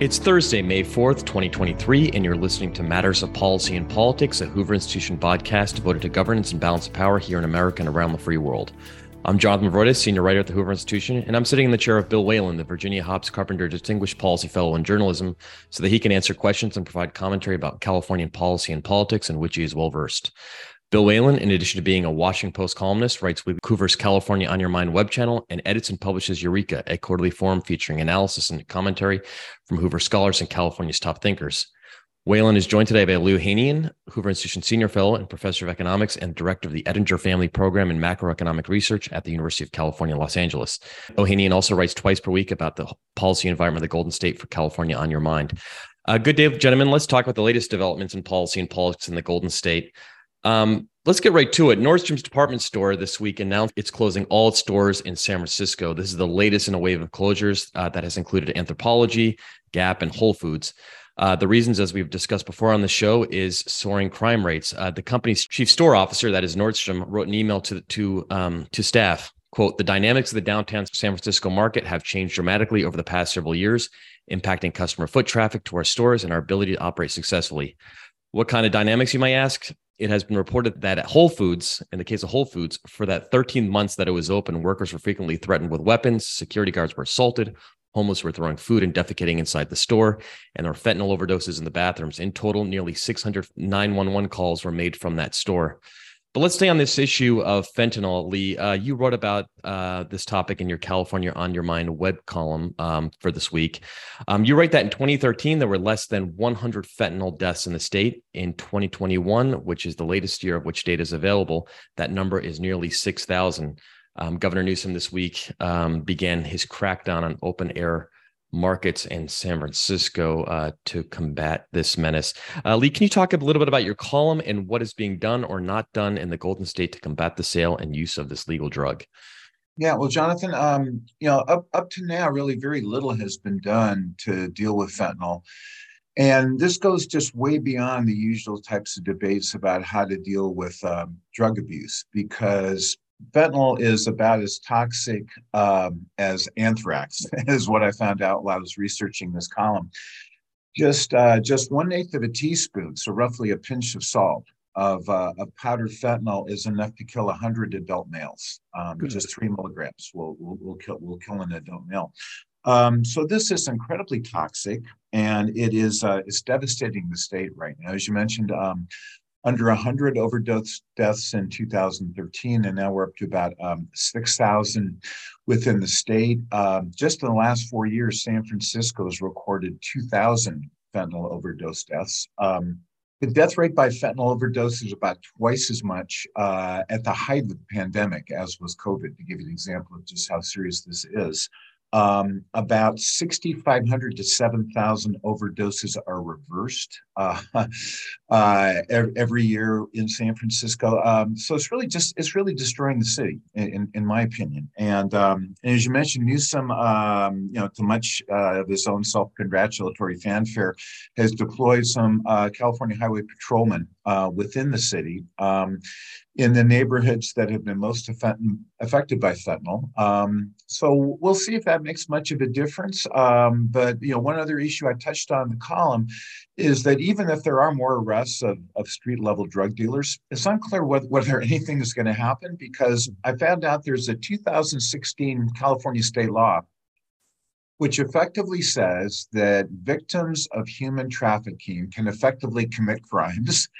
It's Thursday, May 4th, 2023, and you're listening to Matters of Policy and Politics, a Hoover Institution podcast devoted to governance and balance of power here in America and around the free world. I'm Jonathan Movroydis, senior writer at the Hoover Institution, and I'm sitting in the chair of Bill Whalen, the Virginia Hobbs Carpenter Distinguished Policy Fellow in Journalism, so that he can answer questions and provide commentary about Californian policy and politics in which he is well versed. Bill Whalen, in addition to being a Washington Post columnist, writes Hoover's California on Your Mind web channel and edits and publishes Eureka, a quarterly forum featuring analysis and commentary from Hoover scholars and California's top thinkers. Whalen is joined today by Lee Ohanian, Hoover Institution Senior Fellow and Professor of Economics and Director of the Ettinger Family Program in Macroeconomic Research at the University of California, Los Angeles. Ohanian also writes twice per week about the policy environment of the Golden State for California on Your Mind. Uh, good day, gentlemen. Let's talk about the latest developments in policy and politics in the Golden State. Um, let's get right to it. Nordstrom's department store this week announced it's closing all its stores in San Francisco. This is the latest in a wave of closures uh, that has included Anthropologie, Gap, and Whole Foods. Uh, the reasons, as we've discussed before on the show, is soaring crime rates. Uh, the company's chief store officer, that is Nordstrom, wrote an email to to um, to staff. "Quote: The dynamics of the downtown San Francisco market have changed dramatically over the past several years, impacting customer foot traffic to our stores and our ability to operate successfully. What kind of dynamics, you might ask? It has been reported that at Whole Foods, in the case of Whole Foods, for that 13 months that it was open, workers were frequently threatened with weapons, security guards were assaulted, homeless were throwing food and defecating inside the store, and there were fentanyl overdoses in the bathrooms. In total, nearly 600 911 calls were made from that store. But let's stay on this issue of fentanyl. Lee, uh, you wrote about uh, this topic in your California on Your Mind web column um, for this week. Um, you write that in 2013, there were less than 100 fentanyl deaths in the state. In 2021, which is the latest year of which data is available, that number is nearly 6,000. Um, Governor Newsom this week um, began his crackdown on open air markets in San Francisco uh, to combat this menace. Uh, Lee, can you talk a little bit about your column and what is being done or not done in the Golden State to combat the sale and use of this legal drug? Yeah, well, Jonathan, um, you know, up up to now, really very little has been done to deal with fentanyl. And this goes just way beyond the usual types of debates about how to deal with um, drug abuse, because fentanyl is about as toxic um, as anthrax, is what I found out while I was researching this column. Just uh, just one eighth of a teaspoon, so roughly a pinch of salt of, uh, of powdered fentanyl is enough to kill 100 adult males. Um, just three milligrams will, will, will, kill, will kill an adult male. Um, so this is incredibly toxic, and it is uh, it's devastating the state right now. As you mentioned, um, under 100 overdose deaths in 2013, and now we're up to about um, 6,000 within the state. Um, just in the last four years, San Francisco has recorded 2,000 fentanyl overdose deaths. Um, the death rate by fentanyl overdose is about twice as much uh, at the height of the pandemic as was COVID, to give you an example of just how serious this is um, about 6,500 to 7,000 overdoses are reversed uh, uh, every year in San Francisco. Um, so it's really just it's really destroying the city, in, in my opinion. And, um, and as you mentioned, Newsom, um, you know, to much uh, of his own self-congratulatory fanfare, has deployed some uh, California Highway patrolmen uh, within the city. Um, in the neighborhoods that have been most affected by fentanyl. Um, so we'll see if that makes much of a difference. Um, but you know, one other issue I touched on in the column is that even if there are more arrests of, of street level drug dealers, it's unclear whether, whether anything is going to happen because I found out there's a 2016 California state law which effectively says that victims of human trafficking can effectively commit crimes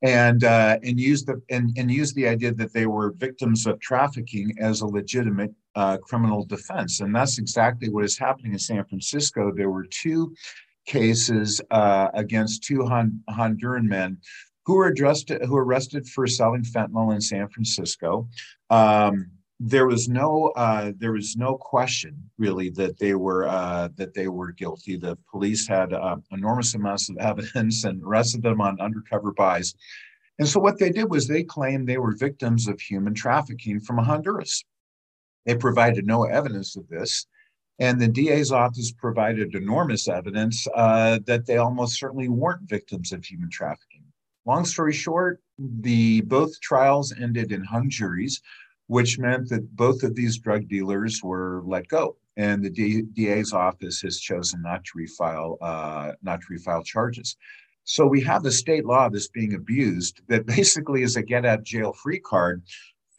and uh, and use the and, and use the idea that they were victims of trafficking as a legitimate uh, criminal defense, and that's exactly what is happening in San Francisco. There were two cases uh, against two Hon- Honduran men who were arrested who were arrested for selling fentanyl in San Francisco. Um, there was no uh, there was no question really that they were uh, that they were guilty. The police had uh, enormous amounts of evidence and arrested them on undercover buys. And so what they did was they claimed they were victims of human trafficking from Honduras. They provided no evidence of this. And the DA's office provided enormous evidence uh, that they almost certainly weren't victims of human trafficking. Long story short, the both trials ended in hung juries which meant that both of these drug dealers were let go. and the DA's office has chosen not to refile uh, not to refile charges. So we have the state law that's being abused that basically is a get out jail free card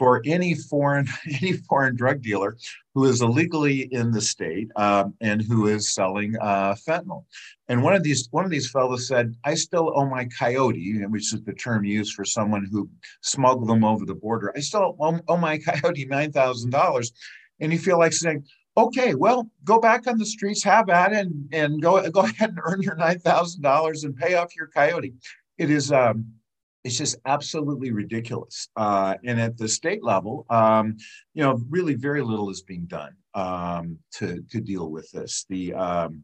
for any foreign any foreign drug dealer who is illegally in the state um, and who is selling uh, fentanyl. And one of these one of these fellows said, "I still owe my coyote," which is the term used for someone who smuggled them over the border. I still owe, my coyote nine thousand dollars, and you feel like saying. Okay, well, go back on the streets, have at it, and, and go go ahead and earn your nine thousand dollars and pay off your coyote. It is um, it's just absolutely ridiculous. Uh, and at the state level, um, you know, really very little is being done um, to to deal with this. The um,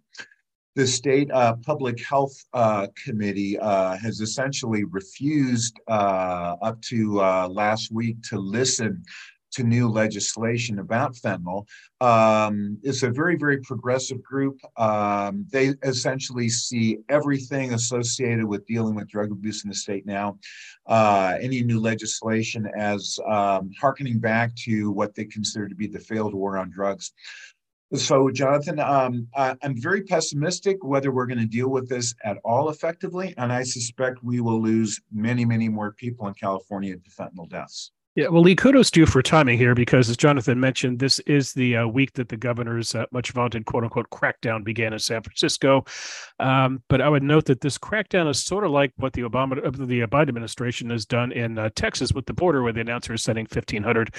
the state uh, public health uh, committee uh, has essentially refused uh, up to uh, last week to listen to new legislation about fentanyl. Um, it's a very, very progressive group. Um, they essentially see everything associated with dealing with drug abuse in the state now, uh, any new legislation as um, harkening back to what they consider to be the failed war on drugs. So, Jonathan, um, I, am very pessimistic whether we're going to deal with this at all effectively, and I suspect we will lose many, many more people in California to fentanyl deaths. Yeah, well, Lee, kudos to you for timing here because, as Jonathan mentioned, this is the uh, week that the governor's uh, much vaunted "quote unquote" crackdown began in San Francisco. Um, but I would note that this crackdown is sort of like what the Obama, uh, the Biden administration has done in uh, Texas with the border, where the announcer is sending 1,500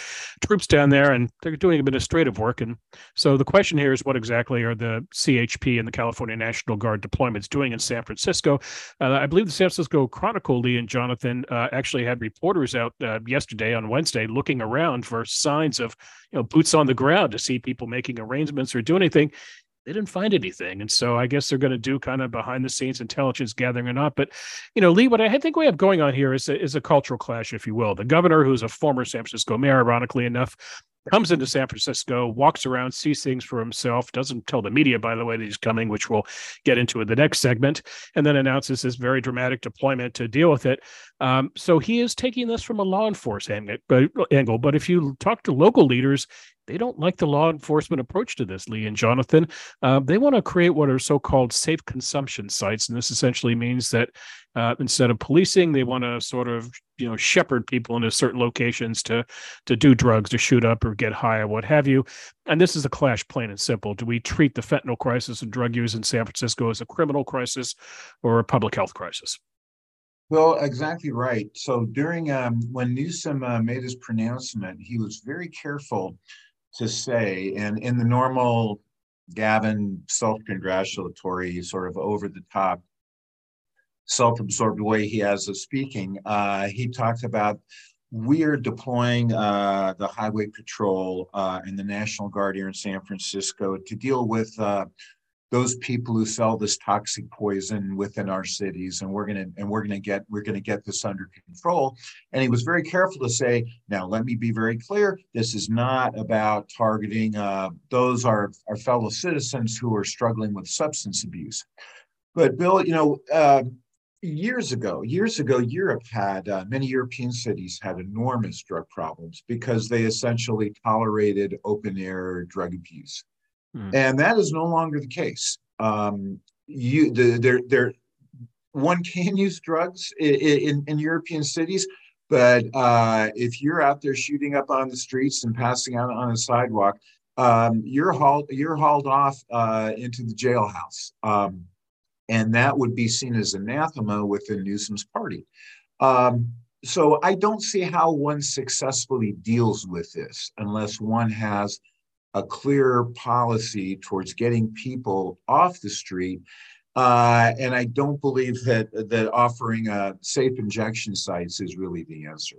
troops down there, and they're doing administrative work. And so the question here is, what exactly are the CHP and the California National Guard deployments doing in San Francisco? Uh, I believe the San Francisco Chronicle, Lee and Jonathan, uh, actually had reporters out yesterday on Wednesday looking around for signs of, you know, boots on the ground to see people making arrangements or do anything. They didn't find anything. And so I guess they're going to do kind of behind the scenes intelligence gathering or not. But, you know, Lee, what I think we have going on here is a, is a cultural clash, if you will. The governor, who's a former San Francisco mayor, ironically enough, comes into San Francisco, walks around, sees things for himself, doesn't tell the media, by the way, that he's coming, which we'll get into in the next segment, and then announces this very dramatic deployment to deal with it. Um, so he is taking this from a law enforcement angle. But if you talk to local leaders, they don't like the law enforcement approach to this, Lee and Jonathan. Uh, they want to create what are so called safe consumption sites. And this essentially means that uh, instead of policing, they want to sort of you know shepherd people into certain locations to to do drugs, to shoot up or get high or what have you. And this is a clash, plain and simple. Do we treat the fentanyl crisis and drug use in San Francisco as a criminal crisis or a public health crisis? Well, exactly right. So during um, when Newsom uh, made his pronouncement, he was very careful to say, and in the normal Gavin self-congratulatory, sort of over the top, self-absorbed way he has of speaking, uh, he talked about we are deploying uh, the highway patrol uh, and the National Guard here in San Francisco to deal with uh, those people who sell this toxic poison within our cities and we're going to and we're going to get we're going to get this under control. And he was very careful to say now let me be very clear. This is not about targeting uh, those are our fellow citizens who are struggling with substance abuse. But bill you know uh, years ago years ago europe had uh, many european cities had enormous drug problems because they essentially tolerated open air drug abuse Mm. And that is no longer the case. Um, you, the, there, there, one can use drugs in, in, in European cities, but uh, if you're out there shooting up on the streets and passing out on a sidewalk, um, you're hauled you're hauled off uh, into the jailhouse, um, and that would be seen as anathema within Newsom's party. Um, so I don't see how one successfully deals with this unless one has a clear policy towards getting people off the street. Uh, and I don't believe that that offering uh, safe injection sites is really the answer.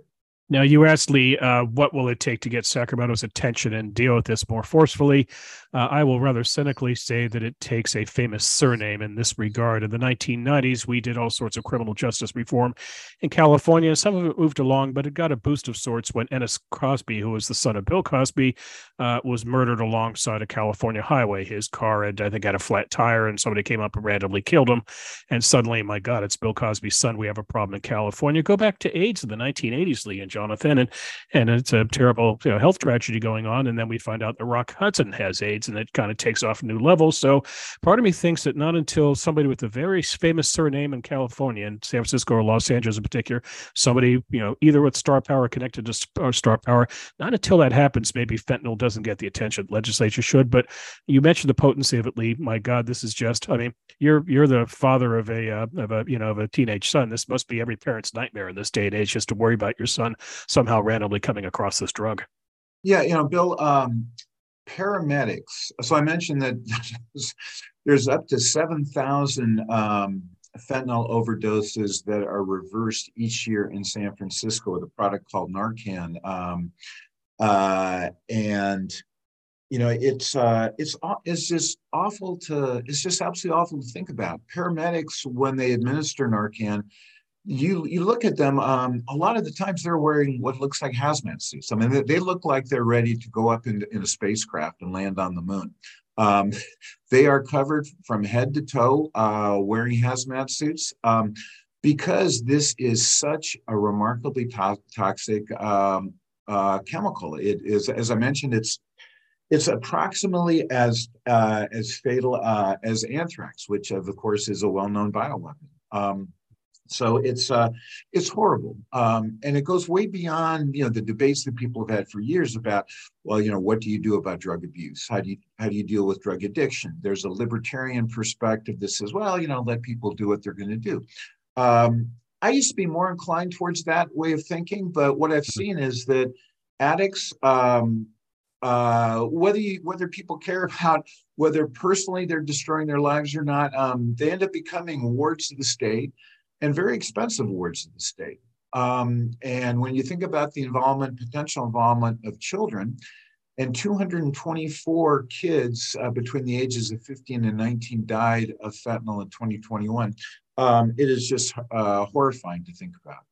Now, you asked Lee, uh, what will it take to get Sacramento's attention and deal with this more forcefully? Uh, I will rather cynically say that it takes a famous surname in this regard. In the 1990s, we did all sorts of criminal justice reform in California. Some of it moved along, but it got a boost of sorts when Ennis Cosby, who was the son of Bill Cosby, uh, was murdered alongside a California highway. His car had, I think, had a flat tire, and somebody came up and randomly killed him. And suddenly, my God, it's Bill Cosby's son. We have a problem in California. Go back to AIDS in the 1980s, Lee and Jonathan, and and it's a terrible you know, health tragedy going on. And then we find out that Rock Hudson has AIDS, and it kind of takes off new level. So part of me thinks that not until somebody with a very famous surname in California, in San Francisco or Los Angeles in particular, somebody you know either with star power connected to star power, not until that happens, maybe fentanyl doesn't get the attention legislature should. But you mentioned the potency of it, Lee. My God, this is just. I mean, you're you're the father of a uh, of a you know of a teenage son. This must be every parent's nightmare in this day and age, just to worry about your son somehow randomly coming across this drug. Yeah, you know, Bill, um, paramedics. So I mentioned that there's up to seven thousand um, fentanyl overdoses that are reversed each year in San Francisco with a product called Narcan. Um, uh, and you know it's uh, it's it's just awful to it's just absolutely awful to think about paramedics when they administer narcan you you look at them um, a lot of the times they're wearing what looks like hazmat suits. I mean they, they look like they're ready to go up in, in a spacecraft and land on the moon. Um, they are covered from head to toe uh, wearing hazmat suits um, because this is such a remarkably to- toxic um, uh, chemical. It is as i mentioned it's it's approximately as uh, as fatal uh, as anthrax, which of course is a well-known bioweapon. So it's uh, it's horrible, um, and it goes way beyond you know the debates that people have had for years about well you know what do you do about drug abuse? How do you how do you deal with drug addiction? There's a libertarian perspective that says well you know let people do what they're going to do. Um, I used to be more inclined towards that way of thinking, but what I've seen is that addicts um, uh, whether you whether people care about whether personally they're destroying their lives or not, um, they end up becoming wards of the state and very expensive wards of the state. Um, and when you think about the involvement, potential involvement of children, and 224 kids uh, between the ages of 15 and 19 died of fentanyl in 2021. Um, it is just uh, horrifying to think about.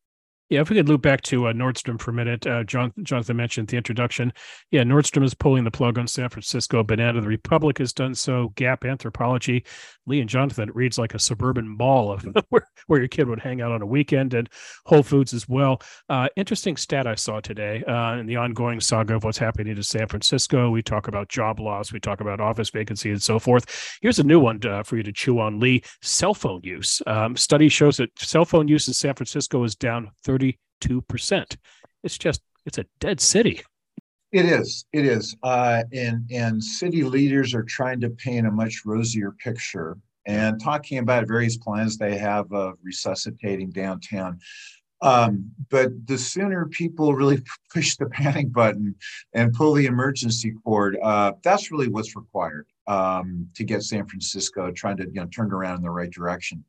Yeah, if we could loop back to uh, Nordstrom for a minute, uh, John, Jonathan mentioned the introduction. Yeah, Nordstrom is pulling the plug on San Francisco. Banana the Republic has done so. Gap Anthropologie, Lee and Jonathan, reads like a suburban mall of where, where your kid would hang out on a weekend, and Whole Foods as well. Uh, interesting stat I saw today uh, in the ongoing saga of what's happening to San Francisco. We talk about job loss, we talk about office vacancy, and so forth. Here's a new one uh, for you to chew on, Lee. Cell phone use. Um, study shows that cell phone use in San Francisco is down 30 32%. It's just, it's a dead city. It is. It is. Uh, and, and city leaders are trying to paint a much rosier picture and talking about various plans they have of resuscitating downtown. Um, but the sooner people really push the panic button and pull the emergency cord, uh, that's really what's required um, to get San Francisco trying to you know, turn around in the right direction.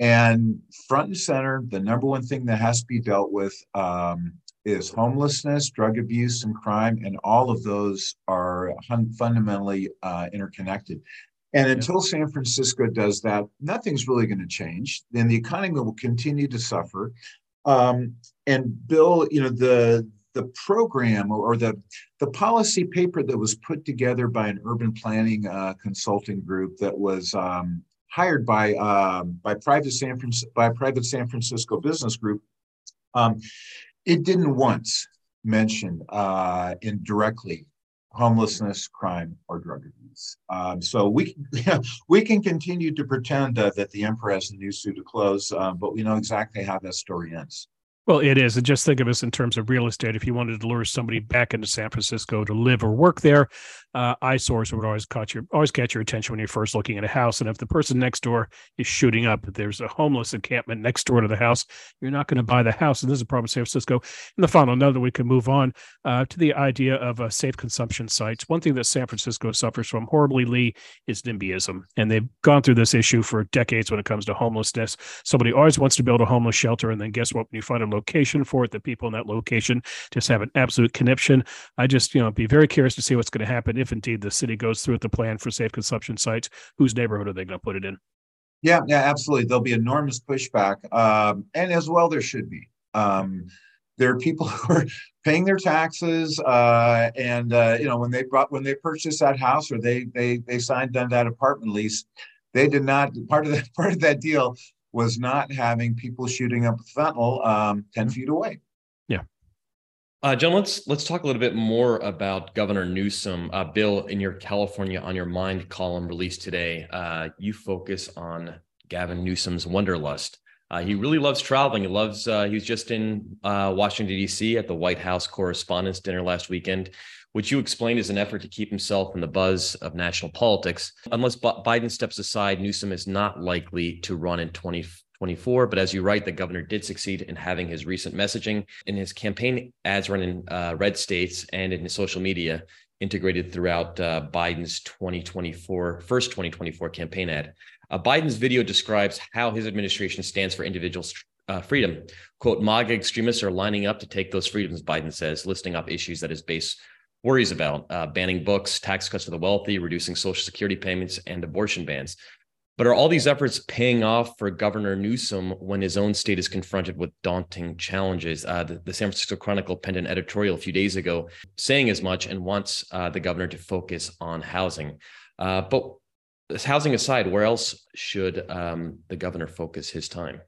And front and center, the number one thing that has to be dealt with um, is homelessness, drug abuse, and crime. And all of those are fundamentally uh, interconnected. And until San Francisco does that, nothing's really going to change. Then the economy will continue to suffer. Um, and Bill, you know, the the program or the the policy paper that was put together by an urban planning uh, consulting group that was um, hired by um, by private San Francisco by private San Francisco business group, um, it didn't once mention uh, indirectly homelessness, crime, or drug abuse. Um, so we we can continue to pretend uh, that the emperor has a new suit of clothes, uh, but we know exactly how that story ends. Well, it is. And just think of this in terms of real estate. If you wanted to lure somebody back into San Francisco to live or work there, uh, eyesores would always catch your always catch your attention when you're first looking at a house. And if the person next door is shooting up, if there's a homeless encampment next door to the house, you're not going to buy the house. And this is a problem in San Francisco. And the final note that we can move on uh, to the idea of uh, safe consumption sites. One thing that San Francisco suffers from horribly, Lee, is NIMBYism. And they've gone through this issue for decades when it comes to homelessness. Somebody always wants to build a homeless shelter. And then guess what? When you find a location for it, the people in that location just have an absolute conniption. I just, you know, be very curious to see what's going to happen if indeed the city goes through with the plan for safe consumption sites. Whose neighborhood are they going to put it in? Yeah, yeah, absolutely. There'll be enormous pushback, um, and as well there should be. Um, there are people who are paying their taxes, uh, and uh, you know when they brought when they purchased that house or they they they signed on that apartment lease, they did not part of that part of that deal was not having people shooting up fentanyl um, 10 mm-hmm. feet away. Yeah. Uh, John, let's let's talk a little bit more about Governor Newsom. Uh, Bill, in your California on Your Mind column released today, uh, you focus on Gavin Newsom's wanderlust. Uh, he really loves traveling. He loves. Uh, he was just in uh, Washington D.C. at the White House Correspondents' Dinner last weekend, which you explained is an effort to keep himself in the buzz of national politics. Unless B- Biden steps aside, Newsom is not likely to run in 2024. But as you write, the governor did succeed in having his recent messaging in his campaign ads run in uh, red states and in his social media integrated throughout uh, Biden's 2024 first 2024 campaign ad. Uh, Biden's video describes how his administration stands for individual uh, freedom. Quote, MAGA extremists are lining up to take those freedoms, Biden says, listing up issues that his base worries about uh, banning books, tax cuts for the wealthy, reducing Social Security payments, and abortion bans. But are all these efforts paying off for Governor Newsom when his own state is confronted with daunting challenges? Uh, the, the, San Francisco Chronicle penned an editorial a few days ago saying as much and wants uh, the governor to focus on housing. Uh, but housing aside, where else should um, the governor focus his time?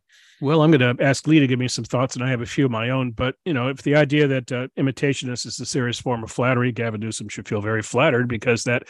Well, I'm going to ask Lee to give me some thoughts, and I have a few of my own. But you know, if the idea that uh, imitation is a serious form of flattery, Gavin Newsom should feel very flattered because that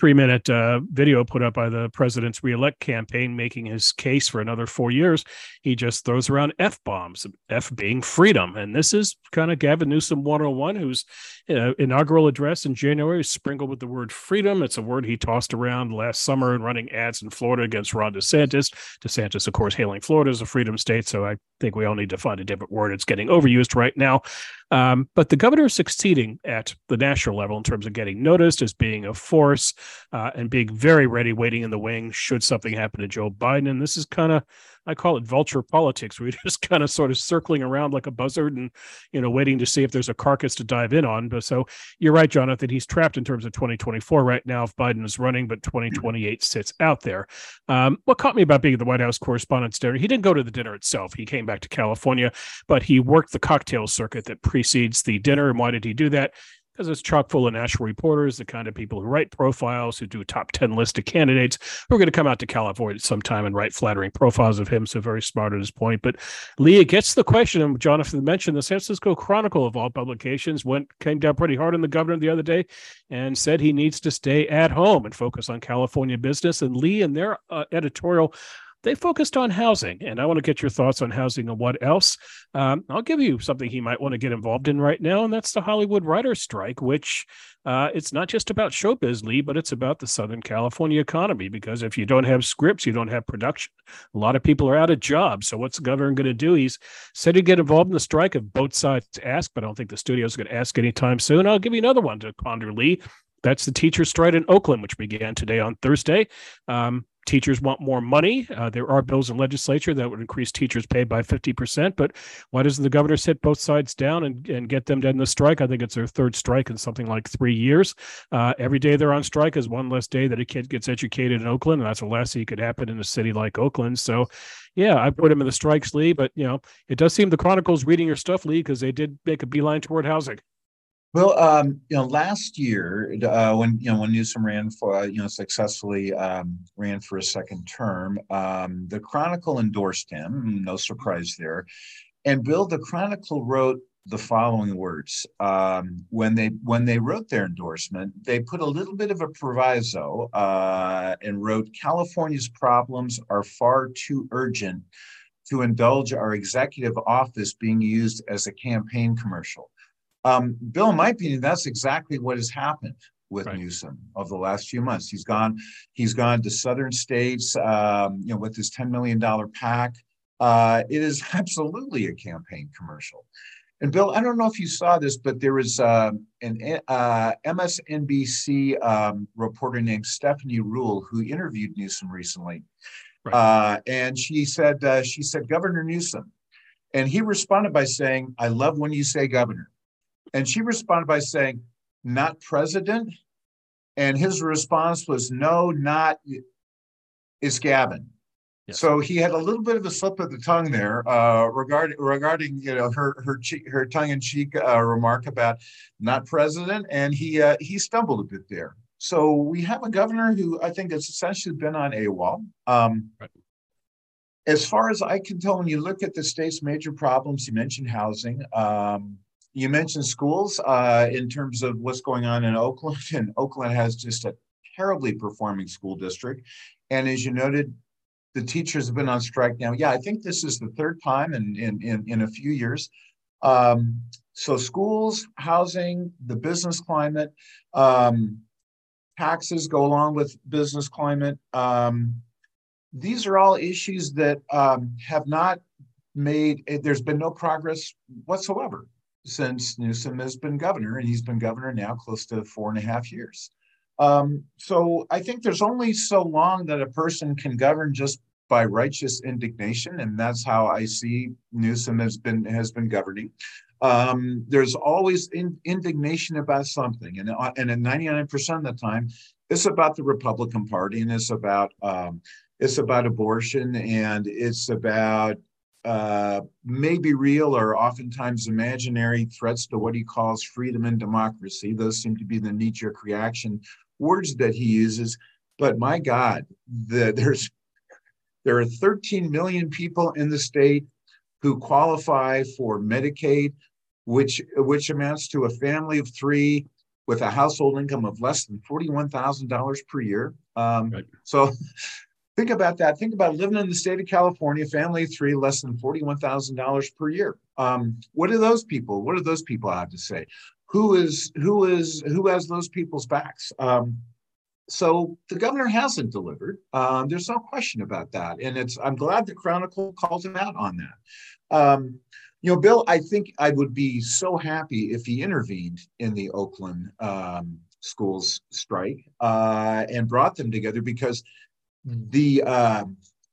three minute uh, video put up by the president's reelect campaign making his case for another four years. He just throws around F bombs, F being freedom. And this is kind of Gavin Newsom 101, whose uh, inaugural address in January is sprinkled with the word freedom. It's a word he tossed around last summer in running ads in Florida against Ron DeSantis. DeSantis, of course, hailing Florida as a freedom state. So I think we all need to find a different word. It's getting overused right now. Um, but the governor is succeeding at the national level in terms of getting noticed as being a force uh, and being very ready, waiting in the wing should something happen to Joe Biden. And this is kind of, I call it vulture politics. We're just kind of sort of circling around like a buzzard and, you know, waiting to see if there's a carcass to dive in on. But so you're right, Jonathan. He's trapped in terms of 2024 right now if Biden is running, but 2028 sits out there. Um, what caught me about being the White House Correspondents' Dinner, he didn't go to the dinner itself. He came back to California, but he worked the cocktail circuit that precedes the dinner. And why did he do that? Because it's chock full of national reporters, the kind of people who write profiles, who do top 10 list of candidates who are going to come out to California sometime and write flattering profiles of him. So very smart at his point. But Leah gets the question, and Jonathan mentioned the San Francisco Chronicle of all publications went came down pretty hard on the governor the other day and said he needs to stay at home and focus on California business. And Lee, in their uh, editorial, they focused on housing, and I want to get your thoughts on housing and what else. Um, I'll give you something he might want to get involved in right now, and that's the Hollywood writers' strike, which uh, it's not just about showbiz, Lee, but it's about the Southern California economy. Because if you don't have scripts, you don't have production. A lot of people are out of jobs. So what's the governor going to do? He's said he'd get involved in the strike if both sides ask, but I don't think the studio's going to ask anytime soon. I'll give you another one to ponder, Lee. That's the teacher strike in Oakland, which began today on Thursday. Um, teachers want more money. Uh, there are bills in legislature that would increase teachers' pay by 50%. But why doesn't the governor sit both sides down and, and get them to end the strike? I think it's their third strike in something like three years. Uh, every day they're on strike is one less day that a kid gets educated in Oakland. And that's the last thing could happen in a city like Oakland. So, yeah, I put him in the strikes, Lee. But, you know, it does seem the Chronicle's reading your stuff, Lee, because they did make a beeline toward housing. Well, um, you know, last year uh, when you know when Newsom ran for uh, you know successfully um, ran for a second term, um, the Chronicle endorsed him. No surprise there. And Bill, the Chronicle wrote the following words um, when they when they wrote their endorsement. They put a little bit of a proviso uh, and wrote, "California's problems are far too urgent." To indulge our executive office being used as a campaign commercial. Um, Bill, in my opinion, that's exactly what has happened with right. Newsom of the last few months. He's gone, he's gone to southern states, um, you know, with his $10 million PAC. Uh, it is absolutely a campaign commercial. And Bill, I don't know if you saw this, but there was uh, an uh, MSNBC um, reporter named Stephanie Ruhle who interviewed Newsom recently, right. Uh, and she said uh, she said Governor Newsom, and he responded by saying, "I love when you say governor." And she responded by saying, not president. And his response was, no, not is Gavin. Yes. So he had a little bit of a slip of the tongue there uh, regarding regarding you know her her her tongue in cheek uh, remark about not president, and he uh, he stumbled a bit there. So we have a governor who I think has essentially been on AWOL. Um, right. As far as I can tell, when you look at the state's major problems, you mentioned housing. Um, you mentioned schools uh, in terms of what's going on in Oakland, and Oakland has just a terribly performing school district. And as you noted, the teachers have been on strike now. Yeah, I think this is the third time in in in, in a few years. Um, so schools, housing, the business climate, um, taxes go along with business climate. Um, these are all issues that um, have not made. There's been no progress whatsoever since Newsom has been governor, and he's been governor now close to four and a half years. Um, so I think there's only so long that a person can govern just by righteous indignation, and that's how I see Newsom has been has been governing. Um, there's always in, indignation about something, and uh, and at 99% of the time, it's about the Republican Party, and it's about um, it's about abortion, and it's about uh, maybe real or oftentimes imaginary threats to what he calls freedom and democracy. Those seem to be the knee jerk reaction words that he uses. But my God, the, there's there are 13 million people in the state who qualify for Medicaid, which which amounts to a family of three with a household income of less than $41,000 per year. Um, right. So think about that. Think about living in the state of California, family three, less than $41,000 per year. Um, what do those people, what do those people have to say? who is who is who has those people's backs. Um, so the governor hasn't delivered. Um, there's no question about that, and it's I'm glad the Chronicle calls him out on that. Um, you know, Bill, I think I would be so happy if he intervened in the Oakland um, schools strike uh, and brought them together because the uh,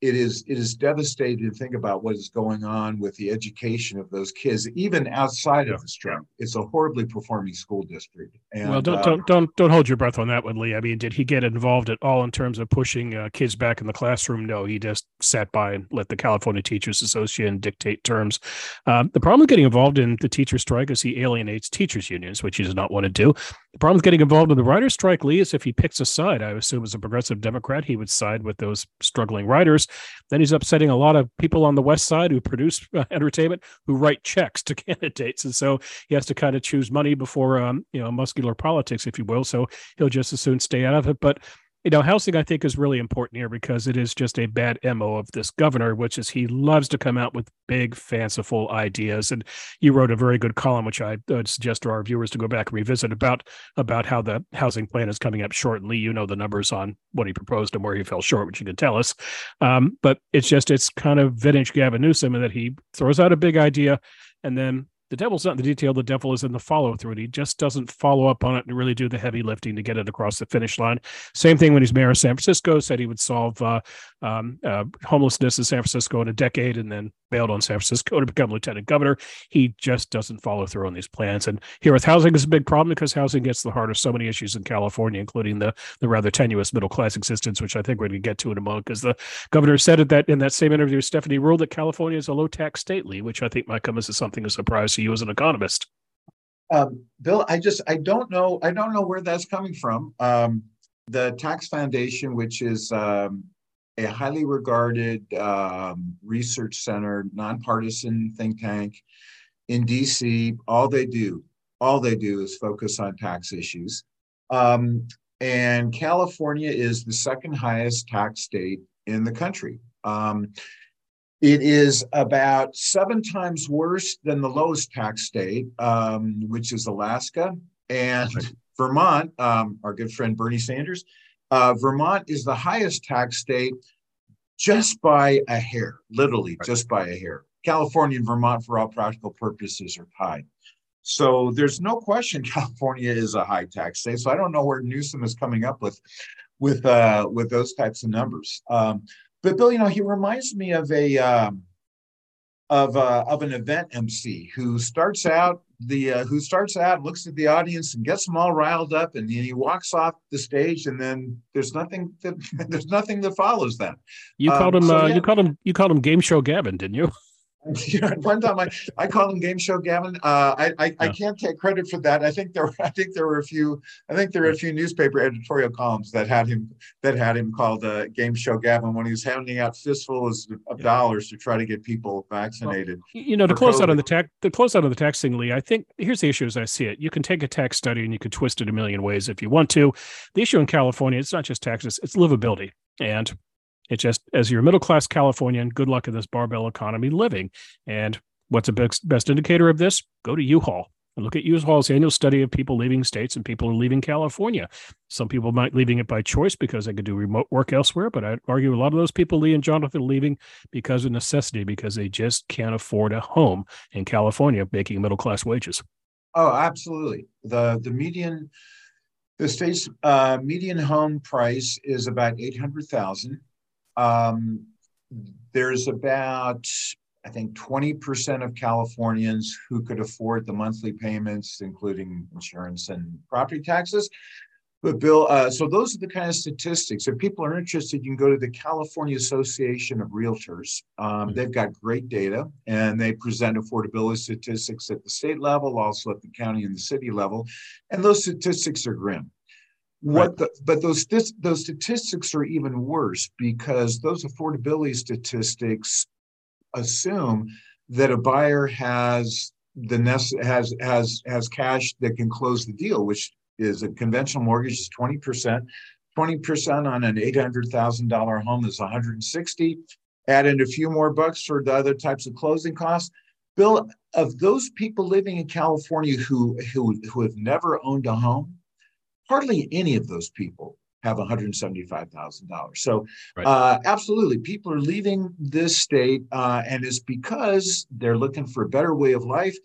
it is it is devastating to think about what is going on with the education of those kids, even outside yeah. of the strike. It's a horribly performing school district. And, well, don't uh, don't don't don't hold your breath on that one, Lee. I mean, did he get involved at all in terms of pushing uh, kids back in the classroom? No, he just sat by and let the California Teachers Association dictate terms. Um, the problem with getting involved in the teacher strike is he alienates teachers unions, which he does not want to do. The problem with getting involved in the writer's strike, Lee, is if he picks a side. I assume as a progressive Democrat, he would side with those struggling writers then he's upsetting a lot of people on the West Side who produce uh, entertainment who write checks to candidates, and so he has to kind of choose money before um, you know muscular politics, if you will. So he'll just as soon stay out of it. But you know, housing I think is really important here because it is just a bad mo of this governor, which is he loves to come out with big, fanciful ideas. And you wrote a very good column, which I would suggest to our viewers to go back and revisit about about how the housing plan is coming up shortly. You know the numbers on what he proposed and where he fell short, which you can tell us. Um, but it's just it's kind of vintage Gavin Newsom in that he throws out a big idea and then the devil's not in the detail. The devil is in the follow through. And he just doesn't follow up on it and really do the heavy lifting to get it across the finish line. Same thing when he's mayor of San Francisco, said he would solve uh, um, uh, homelessness in San Francisco in a decade and then bailed on San Francisco to become lieutenant governor. He just doesn't follow through on these plans. And here with housing is a big problem because housing gets the heart of so many issues in California, including the, the rather tenuous middle class existence, which I think we're going to get to in a moment because the governor said it that in that same interview with Stephanie Ruhle that California is a low tax state, Lee, which I think might come as a, something of a surprise to you as an economist. Um, Bill, I just I don't know I don't know where that's coming from. Um, the Tax Foundation, which is um, a highly regarded um, research center, nonpartisan think tank in DC, all they do, all they do is focus on tax issues. Um, and California is the second highest tax state in the country. Um, it is about seven times worse than the lowest tax state, um, which is Alaska. And Vermont, um, our good friend Bernie Sanders, uh, Vermont is the highest tax state just by a hair, literally just by a hair. California and Vermont, for all practical purposes, are tied. So there's no question California is a high tax state. So I don't know where Newsom is coming up with with uh, with those types of numbers. Um, but Bill, you know, he reminds me of a um, of uh, of an event MC who starts out the uh, who starts out looks at the audience and gets them all riled up and he walks off the stage and then there's nothing that there's nothing that follows that you called um, him so, uh, yeah. you called him you called him game show gavin didn't you you know, one time I, I called him Game Show Gavin. Uh, I I, yeah. I, can't take credit for that. I think there I think there were a few I think there were a few newspaper editorial columns that had him that had him called uh, Game Show Gavin when he was handing out fistfuls of dollars to try to get people vaccinated. Well, you know, to close COVID. out on the tax to close out on the tax thing, Lee. I think here's the issue as I see it. You can take a tax study and you can twist it a million ways if you want to. The issue in California, it's not just taxes; it's livability and it's just as you're a middle class Californian, good luck in this barbell economy living. And what's a best, best indicator of this? Go to U-Haul and look at U-Haul's annual study of people leaving states and people are leaving California. Some people might leaving it by choice because they could do remote work elsewhere, but I'd argue a lot of those people, Lee and Jonathan, leaving because of necessity because they just can't afford a home in California, making middle class wages. Oh, absolutely. The the median the state's uh, median home price is about eight hundred thousand. Um, there's about, I think, 20% of Californians who could afford the monthly payments, including insurance and property taxes. But Bill, uh, so those are the kind of statistics. If people are interested, you can go to the California Association of Realtors. Um, they've got great data, and they present affordability statistics at the state level, also at the county and the city level, and those statistics are grim. What the, but those those statistics are even worse because those affordability statistics assume that a buyer has the nest has has has cash that can close the deal, which is a conventional mortgage is twenty percent. Twenty percent on an eight hundred thousand dollar home is one hundred and sixty. Add in a few more bucks for the other types of closing costs. Bill, of those people living in California who who who have never owned a home, hardly any of those people have $175,000. So, right. uh, absolutely, people are leaving this state, uh, and it's because they're looking for a better way of life.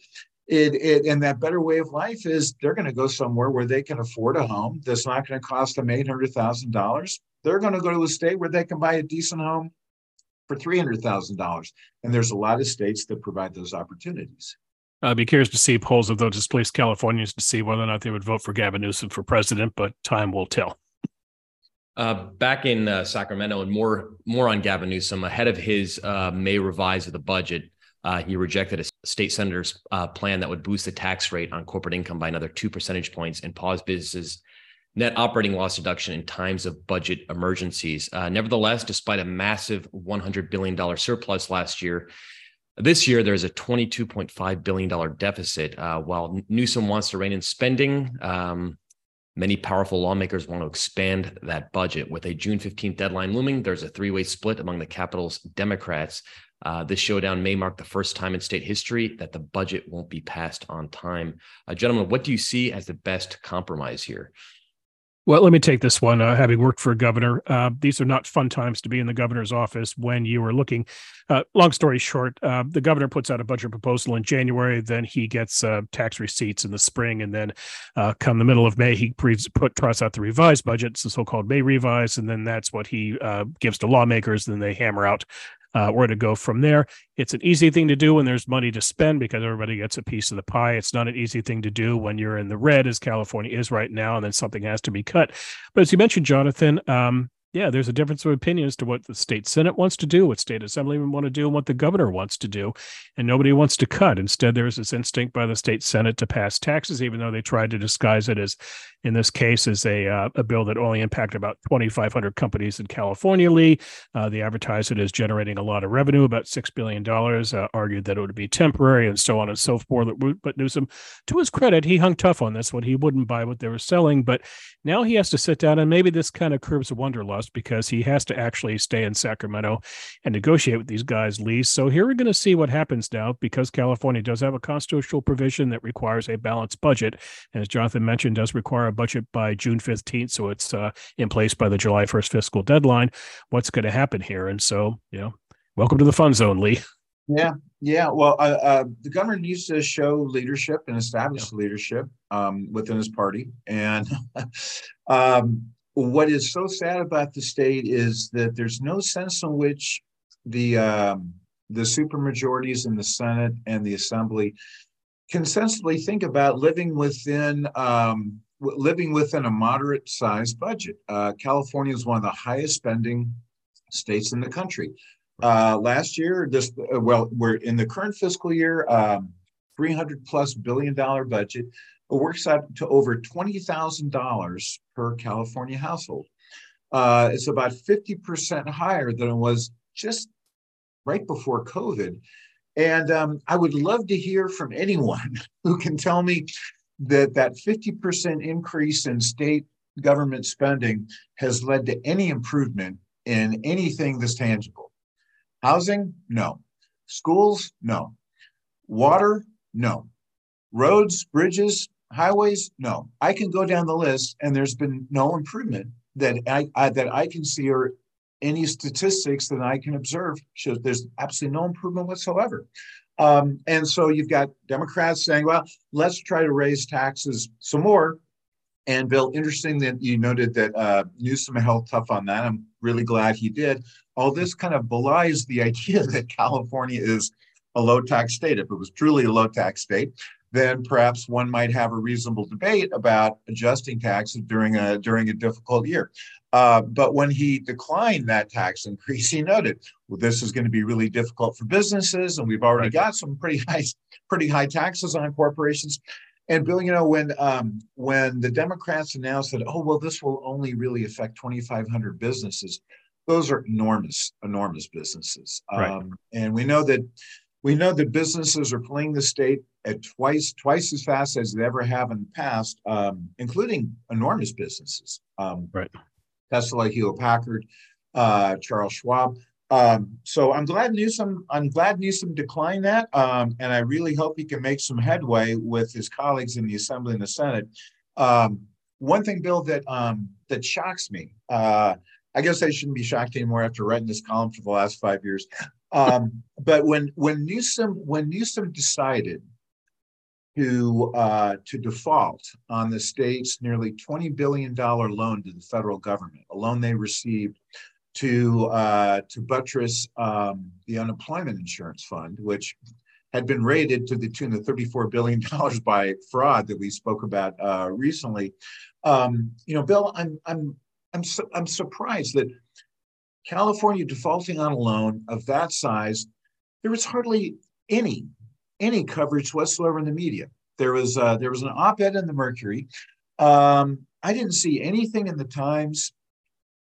It, it, and that better way of life is they're going to go somewhere where they can afford a home that's not going to cost them $800,000. They're going to go to a state where they can buy a decent home for $300,000. And there's a lot of states that provide those opportunities. I'd be curious to see polls of those displaced Californians to see whether or not they would vote for Gavin Newsom for president, but time will tell. Uh, back in uh, Sacramento, and more more on Gavin Newsom ahead of his uh, May revise of the budget, uh, he rejected a state senator's uh, plan that would boost the tax rate on corporate income by another two percentage points and pause businesses' net operating loss deduction in times of budget emergencies. Uh, nevertheless, despite a massive $100 billion surplus last year, this year, there's a $22.5 billion deficit. Uh, while Newsom wants to rein in spending, um, many powerful lawmakers want to expand that budget. With a June 15th deadline looming, there's a three way split among the Capitol's Democrats. Uh, this showdown may mark the first time in state history that the budget won't be passed on time. Uh, gentlemen, what do you see as the best compromise here? Well, let me take this one. Uh, having worked for a governor, uh, these are not fun times to be in the governor's office when you are looking. Uh, long story short, uh, the governor puts out a budget proposal in January, then he gets uh, tax receipts in the spring, and then uh, come the middle of May, he put tries out the revised budget, the so-called May revise, and then that's what he gives to lawmakers. Then they hammer out uh, where to go from there. It's an easy thing to do when there's money to spend because everybody gets a piece of the pie. It's not an easy thing to do when you're in the red, as California is right now, and then something has to be cut. But as you mentioned, Jonathan, um, yeah, there's a difference of opinion as to what the state senate wants to do, what state assemblymen want to do, and what the governor wants to do, and nobody wants to cut. Instead, there's this instinct by the state senate to pass taxes, even though they tried to disguise it as, in this case, is a uh, a bill that only impacted about 2,500 companies in California. Lee, uh, they advertised it generating a lot of revenue, about six billion dollars. Uh, argued that it would be temporary, and so on and so forth. But Newsom, to his credit, he hung tough on this one. He wouldn't buy what they were selling, but now he has to sit down, and maybe this kind of curbs wanderlust because he has to actually stay in Sacramento and negotiate with these guys' Lee. So here we're going to see what happens now because California does have a constitutional provision that requires a balanced budget. And as Jonathan mentioned, does require a budget by June 15th. So it's uh, in place by the July 1st fiscal deadline. What's going to happen here? And so, you know, welcome to the fun zone, Lee. Yeah, yeah. Well, uh, uh, the governor needs to show leadership and establish yeah. leadership um, within his party, and um, what is so sad about the state is that there's no sense in which the um, the supermajorities in the Senate and the Assembly can sensibly think about living within um, living within a moderate sized budget. Uh, California is one of the highest spending states in the country. Uh, last year, this uh, well, we're in the current fiscal year, um, 300 plus billion dollar budget. It works out to over $20,000 per California household. Uh, it's about 50% higher than it was just right before COVID. And um, I would love to hear from anyone who can tell me that that 50% increase in state government spending has led to any improvement in anything that's tangible. Housing, no. Schools, no. Water, no. Roads, bridges, highways, no. I can go down the list, and there's been no improvement that I, I that I can see or any statistics that I can observe shows there's absolutely no improvement whatsoever. Um, and so you've got Democrats saying, well, let's try to raise taxes some more. And Bill, interesting that you noted that uh, Newsom held tough on that. I'm really glad he did. All this kind of belies the idea that California is a low tax state. If it was truly a low tax state, then perhaps one might have a reasonable debate about adjusting taxes during a during a difficult year. Uh, but when he declined that tax increase, he noted, "Well, this is going to be really difficult for businesses, and we've already got some pretty high pretty high taxes on corporations." And Bill, you know, when um, when the Democrats announced that, oh well, this will only really affect 2,500 businesses, those are enormous, enormous businesses. Right. Um, and we know that we know that businesses are fleeing the state at twice twice as fast as they ever have in the past, um, including enormous businesses. Um, right. Tesla, Hewlett Packard, uh, Charles Schwab. Um, so I'm glad Newsom. I'm glad Newsom declined that, um, and I really hope he can make some headway with his colleagues in the Assembly and the Senate. Um, one thing, Bill, that um, that shocks me. Uh, I guess I shouldn't be shocked anymore after writing this column for the last five years. Um, but when when Newsom when Newsom decided to uh, to default on the state's nearly twenty billion dollar loan to the federal government, a loan they received to uh, to buttress um, the unemployment insurance fund, which had been raided to the tune of thirty four billion dollars by fraud that we spoke about uh, recently. Um, you know, Bill, I'm I'm I'm su- I'm surprised that California defaulting on a loan of that size, there was hardly any any coverage whatsoever in the media. There was uh, there was an op-ed in the Mercury. Um, I didn't see anything in the Times.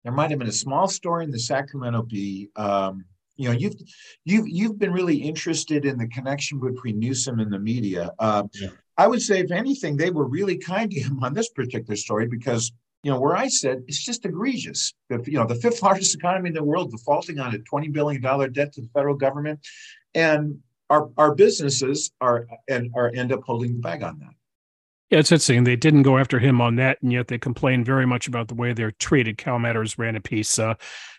There might have been a small story in the Sacramento Bee. Um, you know, you've you've you've been really interested in the connection between Newsom and the media. Uh, yeah. I would say, if anything, they were really kind to him on this particular story because you know, where I said it's just egregious. The, you know, the fifth largest economy in the world defaulting on a $20 billion debt to the federal government. And our, our businesses are and are end up holding the bag on that. Yeah, it's interesting. They didn't go after him on that, and yet they complained very much about the way they're treated. Cal Matters ran a piece uh,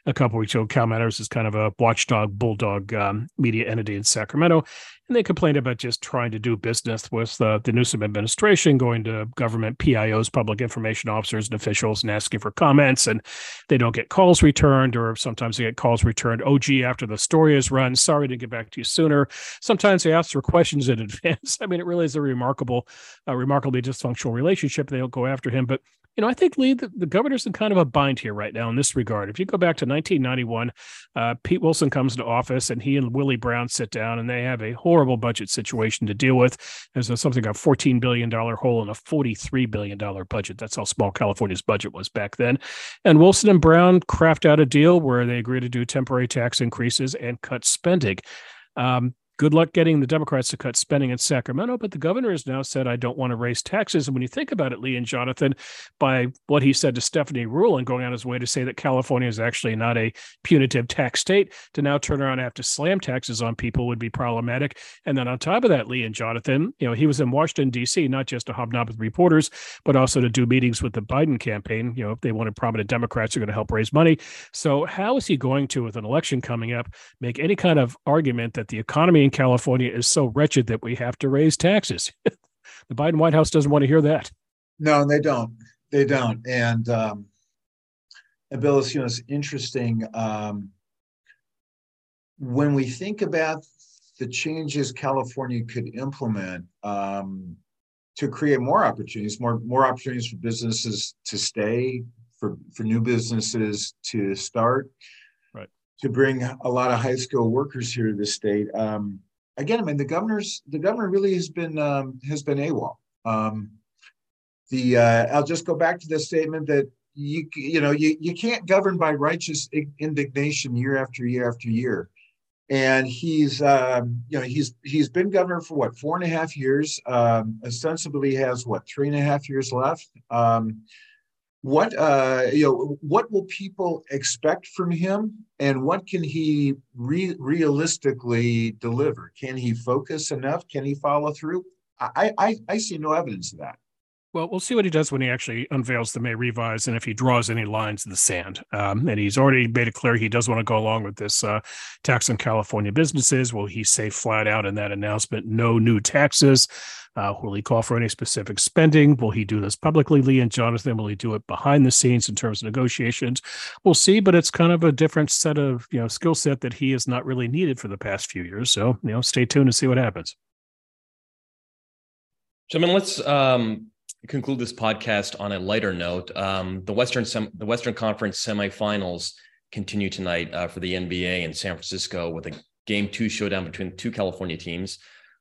a couple weeks ago. Cal Matters is kind of a watchdog, bulldog um, media entity in Sacramento, and they complained about just trying to do business with uh, the Newsom administration, going to government PIOs, public information officers, and officials, and asking for comments, and they don't get calls returned, or sometimes they get calls returned. Oh, gee, after the story is run, sorry to get back to you sooner. Sometimes they ask for questions in advance. I mean, it really is a remarkable, uh, remarkably dysfunctional relationship. They don't go after him, but you know, I think Lee, the, the, governor's in kind of a bind here right now in this regard. If you go back to 1991, uh, Pete Wilson comes into office and he and Willie Brown sit down and they have a horrible budget situation to deal with. There's a, something like a $14 billion hole in a $43 billion budget. That's how small California's budget was back then. And Wilson and Brown craft out a deal where they agree to do temporary tax increases and cut spending. Um, good luck getting the Democrats to cut spending in Sacramento. But the governor has now said, I don't want to raise taxes. And when you think about it, Lee and Jonathan, by what he said to Stephanie Ruhle and going on his way to say that California is actually not a punitive tax state, to now turn around and have to slam taxes on people would be problematic. And then on top of that, Lee and Jonathan, you know, he was in Washington, D.C., not just to hobnob with reporters, but also to do meetings with the Biden campaign. You know, if they wanted prominent Democrats they're going to help raise money. So how is he going to, with an election coming up, make any kind of argument that the economy in California is so wretched that we have to raise taxes. the Biden White House doesn't want to hear that. No, and they don't. They don't. And um, Bill, it's, you know, it's interesting um, when we think about the changes California could implement um, to create more opportunities, more more opportunities for businesses to stay, for for new businesses to start. To bring a lot of high school workers here to the state. Um, again, I mean the governor's the governor really has been um, has been AWOL. Um, the uh, I'll just go back to the statement that you you know you you can't govern by righteous indignation year after year after year and he's um, you know he's he's been governor for what four and a half years um, ostensibly has what three and a half years left um, what uh, you know what will people expect from him and what can he re- realistically deliver? Can he focus enough? Can he follow through? I, I i see no evidence of that well, we'll see what he does when he actually unveils the May revise and if he draws any lines in the sand. Um, and he's already made it clear he does want to go along with this uh, tax on California businesses. Will he say flat out in that announcement, no new taxes? Uh, will he call for any specific spending? Will he do this publicly, Lee and Jonathan? Will he do it behind the scenes in terms of negotiations? We'll see, but it's kind of a different set of you know skill set that he has not really needed for the past few years. So you know, stay tuned and see what happens. Gentlemen, let's um, conclude this podcast on a lighter note. Um, the Western Sem- the Western Conference semifinals continue tonight uh, for the NBA in San Francisco with a Game Two showdown between two California teams,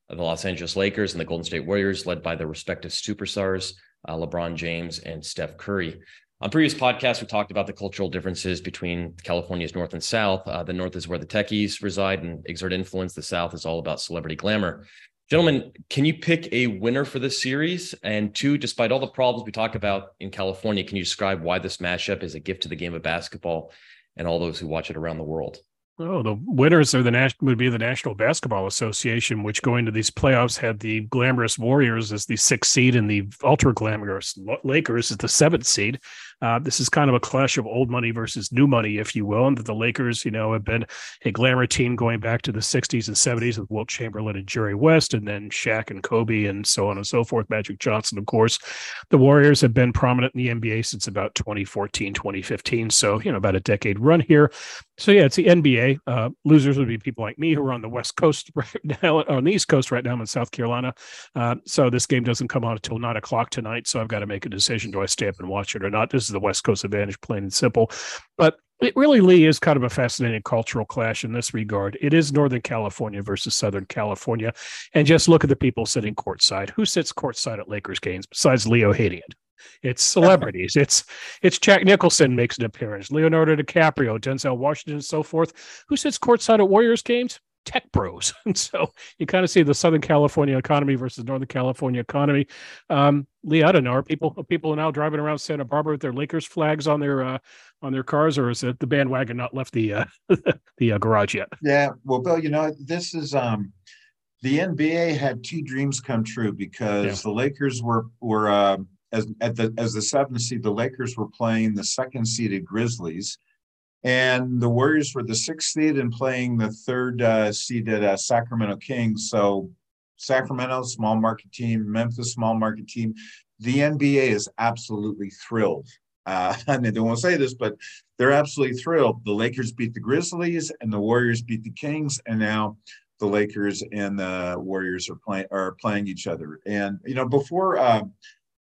the Los Angeles Lakers and the Golden State Warriors, led by their respective superstars uh, LeBron James and Steph Curry. On previous podcasts, we talked about the cultural differences between California's north and south. Uh, the north is where the techies reside and exert influence. The south is all about celebrity glamour. Gentlemen, can you pick a winner for this series? And two, despite all the problems we talk about in California, can you describe why this matchup is a gift to the game of basketball and all those who watch it around the world? Oh, the winners are the would be the National Basketball Association, which going to these playoffs had the glamorous Warriors as the sixth seed and the ultra glamorous Lakers as the seventh seed. Uh, this is kind of a clash of old money versus new money, if you will, and that the Lakers, you know, have been a glamour team going back to the 60s and 70s with Wilt Chamberlain and Jerry West, and then Shaq and Kobe, and so on and so forth. Magic Johnson, of course. The Warriors have been prominent in the NBA since about 2014, 2015. So, you know, about a decade run here. So yeah, it's the NBA. Uh, losers would be people like me who are on the West Coast right now, on the East Coast right now. I'm in South Carolina. Uh, so this game doesn't come on until nine o'clock tonight. So I've got to make a decision: do I stay up and watch it or not? This is the West Coast advantage, plain and simple. But it really, Lee, is kind of a fascinating cultural clash in this regard. It is Northern California versus Southern California, and just look at the people sitting courtside. Who sits courtside at Lakers games besides Leo Hadid? It's celebrities. it's it's Jack Nicholson makes an appearance, Leonardo DiCaprio, Denzel Washington, and so forth. Who sits courtside at Warriors games? Tech bros. And so you kind of see the Southern California economy versus Northern California economy. Um, Lee, I don't know. Are people people are now driving around Santa Barbara with their Lakers flags on their uh, on their cars, or is it the bandwagon not left the uh, the uh, garage yet? Yeah. Well, Bill, you know this is um the NBA had two dreams come true because yeah. the Lakers were were uh, as at the as the seventh seed, the Lakers were playing the second seeded Grizzlies, and the Warriors were the sixth seed and playing the third uh, seeded uh, Sacramento Kings. So Sacramento, small market team, Memphis, small market team. The NBA is absolutely thrilled. Uh, and they won't say this, but they're absolutely thrilled. The Lakers beat the Grizzlies and the Warriors beat the Kings, and now the Lakers and the Warriors are playing are playing each other. And you know, before uh,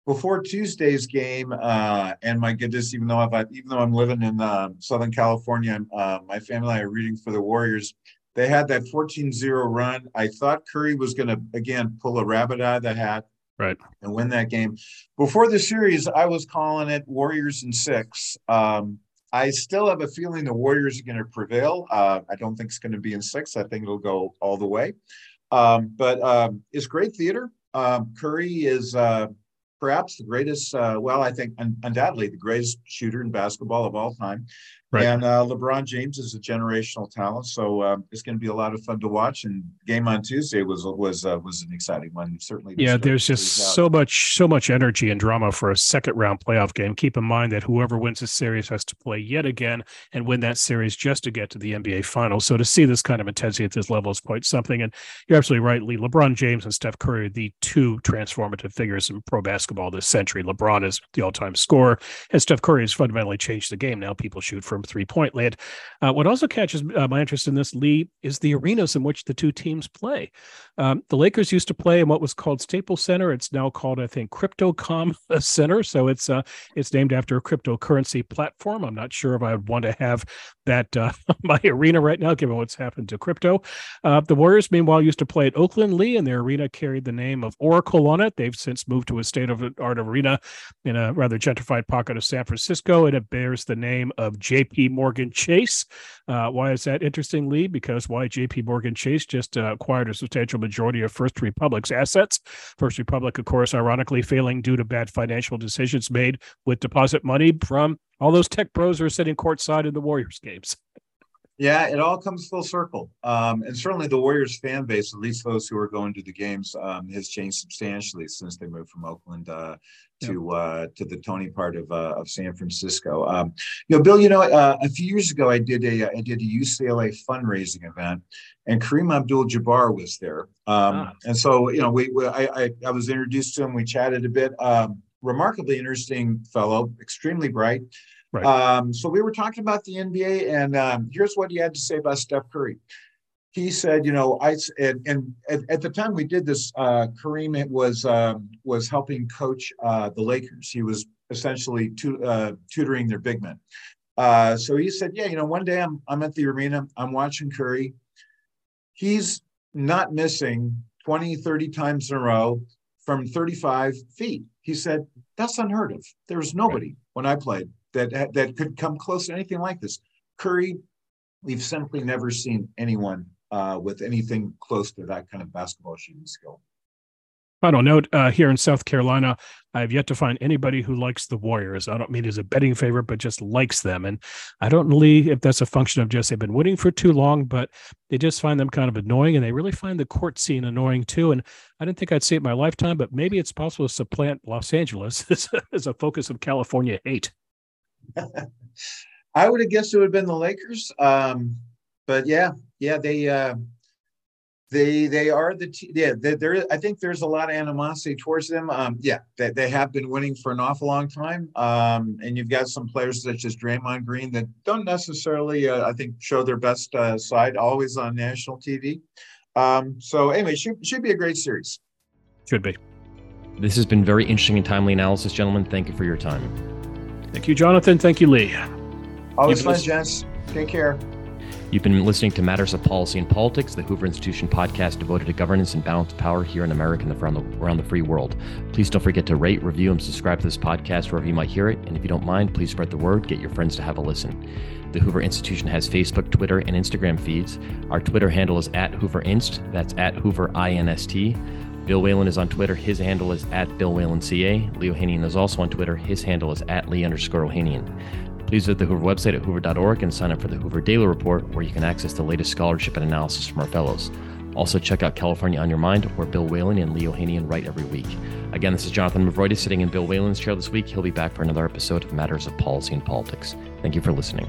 before Tuesday's game, uh, and my goodness, even though I've even though I'm living in uh, Southern California, uh, my family and I are rooting for the Warriors. They had that 14-0 run. I thought Curry was going to again pull a rabbit out of the hat, right, and win that game. Before the series, I was calling it Warriors in six. Um, I still have a feeling the Warriors are going to prevail. Uh, I don't think it's going to be in six. I think it'll go all the way. Um, but um, it's great theater. Um, Curry is uh, perhaps the greatest, uh, well, I think un- undoubtedly the greatest shooter in basketball of all time. Right. And uh, LeBron James is a generational talent, so uh, it's going to be a lot of fun to watch. And game on Tuesday was was uh, was an exciting one. Certainly, yeah. There's just so much so much energy and drama for a second round playoff game. Keep in mind that whoever wins this series has to play yet again and win that series just to get to the NBA Finals. So to see this kind of intensity at this level is quite something. And you're absolutely right, Lee. LeBron James and Steph Curry are the two transformative figures in pro basketball this century. LeBron is the all time scorer, and Steph Curry has fundamentally changed the game. Now people shoot from three point land. Uh, what also catches uh, my interest in this, Lee, is the arenas in which the two teams play. Um, the Lakers used to play in what was called Staples Center. It's now called, I think, Crypto.com Center. So it's uh, it's named after a cryptocurrency platform. I'm not sure if I would want to have that uh, my arena right now, given what's happened to crypto. Uh, the Warriors, meanwhile, used to play at Oakland Lee, and their arena carried the name of Oracle on it. They've since moved to a state of art arena in a rather gentrified pocket of San Francisco, and it bears the name of JP Morgan Chase. Uh, why is that interesting, Lee? Because why JP Morgan Chase just uh, acquired a substantial majority of First Republic's assets. First Republic, of course, ironically failing due to bad financial decisions made with deposit money from all those tech pros who are sitting courtside in the Warriors games. Yeah, it all comes full circle. Um, and certainly the Warriors fan base, at least those who are going to the games, um, has changed substantially since they moved from Oakland uh, to yep. uh, to the Tony part of uh, of San Francisco. Um, you know, Bill, you know, uh, a few years ago I did a I did a UCLA fundraising event, and Kareem Abdul-Jabbar was there. Um, ah. And so, you know, we, we I, I, I was introduced to him. We chatted a bit. Um, remarkably interesting fellow, extremely bright. Right. Um, so we were talking about the NBA, and um, here's what he had to say about Steph Curry. He said, you know, I and, and at, at, the time we did this, uh, Kareem was um, was helping coach uh, the Lakers. He was essentially tu- uh, tutoring their big men. Uh, so he said, yeah, you know, one day I'm I'm at the arena, I'm watching Curry. He's not missing 20, 30 times in a row from 35 feet. He said, that's unheard of. There was nobody when I played that that could come close to anything like this. Curry, we've simply never seen anyone uh, with anything close to that kind of basketball shooting skill. Final note uh, here in South Carolina, I have yet to find anybody who likes the Warriors. I don't mean as a betting favorite, but just likes them. And I don't know if that's a function of just they've been winning for too long, but they just find them kind of annoying and they really find the court scene annoying too. And I didn't think I'd see it in my lifetime, but maybe it's possible to supplant Los Angeles as a focus of California hate. I would have guessed it would have been the Lakers. Um, but yeah, yeah, they uh, they they are the t- yeah. They, there, I think there's a lot of animosity towards them. Um, yeah, they, they have been winning for an awful long time. Um, and you've got some players such as Draymond Green that don't necessarily, uh, I think, show their best uh, side always on national TV. Um, so anyway, should should be a great series. Should be. This has been very interesting and timely analysis, gentlemen. Thank you for your time. Thank you, Jonathan. Thank you, Lee. Always fun, gents. Take care. You've been listening to Matters of Policy and Politics, the Hoover Institution podcast devoted to governance and balance of power here in America and around the, around the free world. Please don't forget to rate, review, and subscribe to this podcast wherever you might hear it. And if you don't mind, please spread the word, get your friends to have a listen. The Hoover Institution has Facebook, Twitter, and Instagram feeds. Our Twitter handle is at HooverInst. That's at Hoover INST. Bill Whalen is on Twitter. His handle is at Bill Whalen CA. Lee Ohanian is also on Twitter. His handle is at Lee underscore Ohanian. Please visit the Hoover website at hoover.org and sign up for the Hoover Daily Report, where you can access the latest scholarship and analysis from our fellows. Also, check out California on Your Mind, where Bill Whalen and Lee Ohanian write every week. Again, this is Jonathan Movroydis sitting in Bill Whalen's chair this week. He'll be back for another episode of Matters of Policy and Politics. Thank you for listening.